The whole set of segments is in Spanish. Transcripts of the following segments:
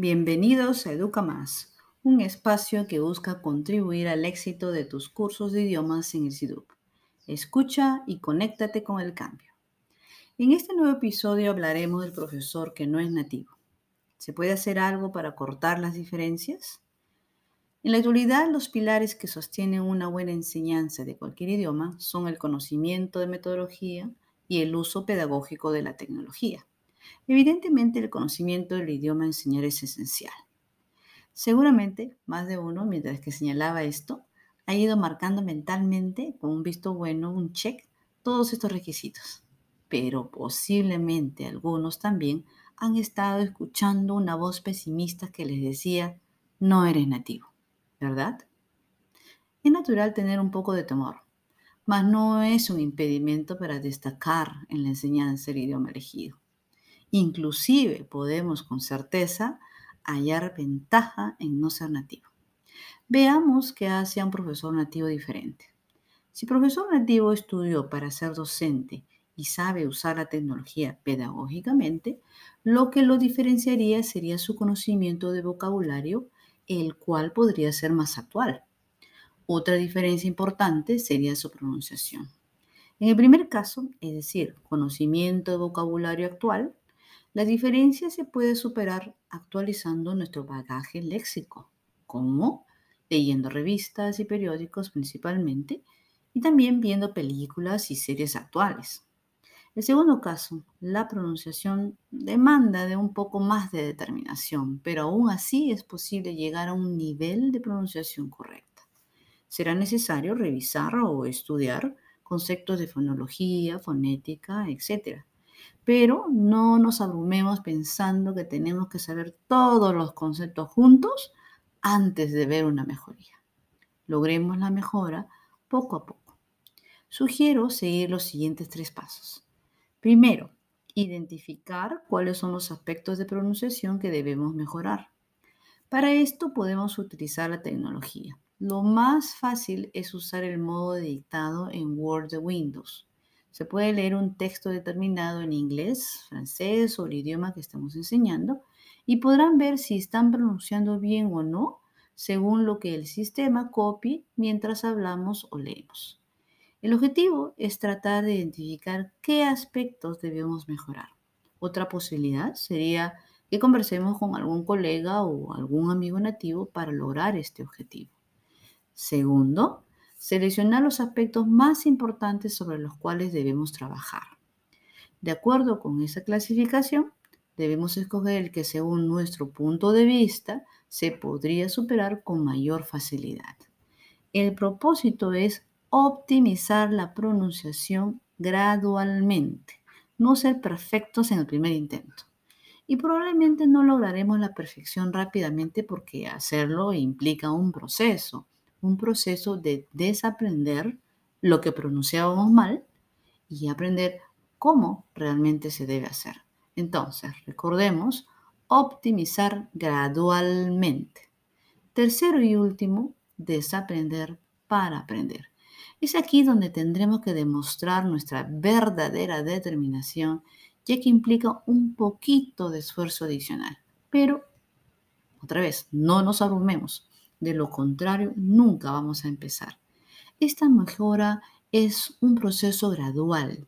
Bienvenidos a Educa Más, un espacio que busca contribuir al éxito de tus cursos de idiomas en el SIDUP. Escucha y conéctate con el cambio. En este nuevo episodio hablaremos del profesor que no es nativo. ¿Se puede hacer algo para cortar las diferencias? En la actualidad, los pilares que sostienen una buena enseñanza de cualquier idioma son el conocimiento de metodología y el uso pedagógico de la tecnología. Evidentemente, el conocimiento del idioma enseñar es esencial. Seguramente, más de uno, mientras que señalaba esto, ha ido marcando mentalmente, con un visto bueno, un check, todos estos requisitos. Pero posiblemente algunos también han estado escuchando una voz pesimista que les decía, no eres nativo, ¿verdad? Es natural tener un poco de temor, mas no es un impedimento para destacar en la enseñanza del idioma elegido. Inclusive podemos con certeza hallar ventaja en no ser nativo. Veamos qué hace a un profesor nativo diferente. Si profesor nativo estudió para ser docente y sabe usar la tecnología pedagógicamente, lo que lo diferenciaría sería su conocimiento de vocabulario, el cual podría ser más actual. Otra diferencia importante sería su pronunciación. En el primer caso, es decir, conocimiento de vocabulario actual, la diferencia se puede superar actualizando nuestro bagaje léxico, como leyendo revistas y periódicos principalmente, y también viendo películas y series actuales. El segundo caso, la pronunciación demanda de un poco más de determinación, pero aún así es posible llegar a un nivel de pronunciación correcta. Será necesario revisar o estudiar conceptos de fonología, fonética, etc pero no nos abrumemos pensando que tenemos que saber todos los conceptos juntos antes de ver una mejoría. Logremos la mejora poco a poco. Sugiero seguir los siguientes tres pasos. Primero, identificar cuáles son los aspectos de pronunciación que debemos mejorar. Para esto podemos utilizar la tecnología. Lo más fácil es usar el modo de dictado en Word de Windows. Se puede leer un texto determinado en inglés, francés o el idioma que estamos enseñando y podrán ver si están pronunciando bien o no según lo que el sistema copie mientras hablamos o leemos. El objetivo es tratar de identificar qué aspectos debemos mejorar. Otra posibilidad sería que conversemos con algún colega o algún amigo nativo para lograr este objetivo. Segundo, seleccionar los aspectos más importantes sobre los cuales debemos trabajar. De acuerdo con esa clasificación, debemos escoger el que según nuestro punto de vista se podría superar con mayor facilidad. El propósito es optimizar la pronunciación gradualmente, no ser perfectos en el primer intento. Y probablemente no lograremos la perfección rápidamente porque hacerlo implica un proceso un proceso de desaprender lo que pronunciábamos mal y aprender cómo realmente se debe hacer. Entonces, recordemos, optimizar gradualmente. Tercero y último, desaprender para aprender. Es aquí donde tendremos que demostrar nuestra verdadera determinación, ya que implica un poquito de esfuerzo adicional. Pero, otra vez, no nos abrumemos. De lo contrario, nunca vamos a empezar. Esta mejora es un proceso gradual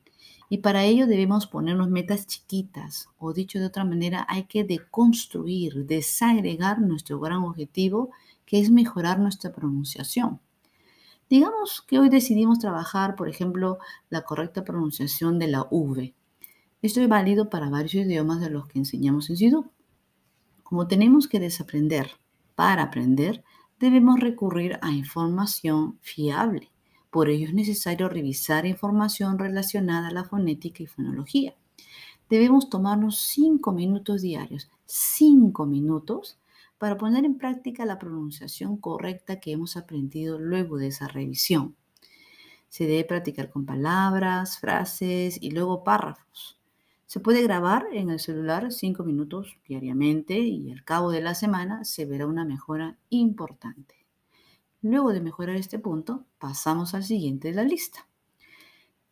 y para ello debemos ponernos metas chiquitas o dicho de otra manera, hay que deconstruir, desagregar nuestro gran objetivo que es mejorar nuestra pronunciación. Digamos que hoy decidimos trabajar, por ejemplo, la correcta pronunciación de la V. Esto es válido para varios idiomas de los que enseñamos en SIDU. Como tenemos que desaprender para aprender, debemos recurrir a información fiable. Por ello es necesario revisar información relacionada a la fonética y fonología. Debemos tomarnos cinco minutos diarios, cinco minutos, para poner en práctica la pronunciación correcta que hemos aprendido luego de esa revisión. Se debe practicar con palabras, frases y luego párrafos. Se puede grabar en el celular 5 minutos diariamente y al cabo de la semana se verá una mejora importante. Luego de mejorar este punto, pasamos al siguiente de la lista.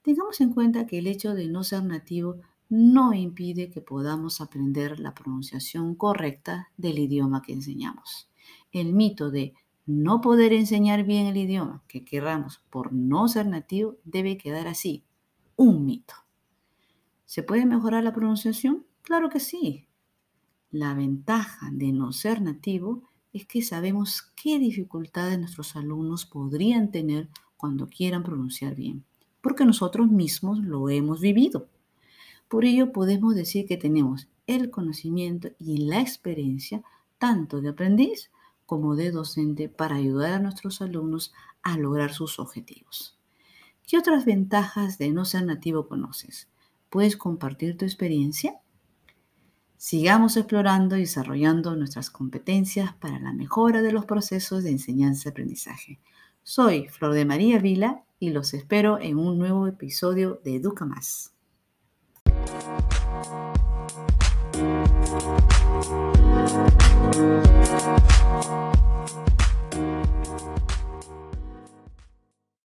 Tengamos en cuenta que el hecho de no ser nativo no impide que podamos aprender la pronunciación correcta del idioma que enseñamos. El mito de no poder enseñar bien el idioma que querramos por no ser nativo debe quedar así, un mito. ¿Se puede mejorar la pronunciación? Claro que sí. La ventaja de no ser nativo es que sabemos qué dificultades nuestros alumnos podrían tener cuando quieran pronunciar bien, porque nosotros mismos lo hemos vivido. Por ello podemos decir que tenemos el conocimiento y la experiencia tanto de aprendiz como de docente para ayudar a nuestros alumnos a lograr sus objetivos. ¿Qué otras ventajas de no ser nativo conoces? ¿Puedes compartir tu experiencia? Sigamos explorando y desarrollando nuestras competencias para la mejora de los procesos de enseñanza y aprendizaje. Soy Flor de María Vila y los espero en un nuevo episodio de Educa Más.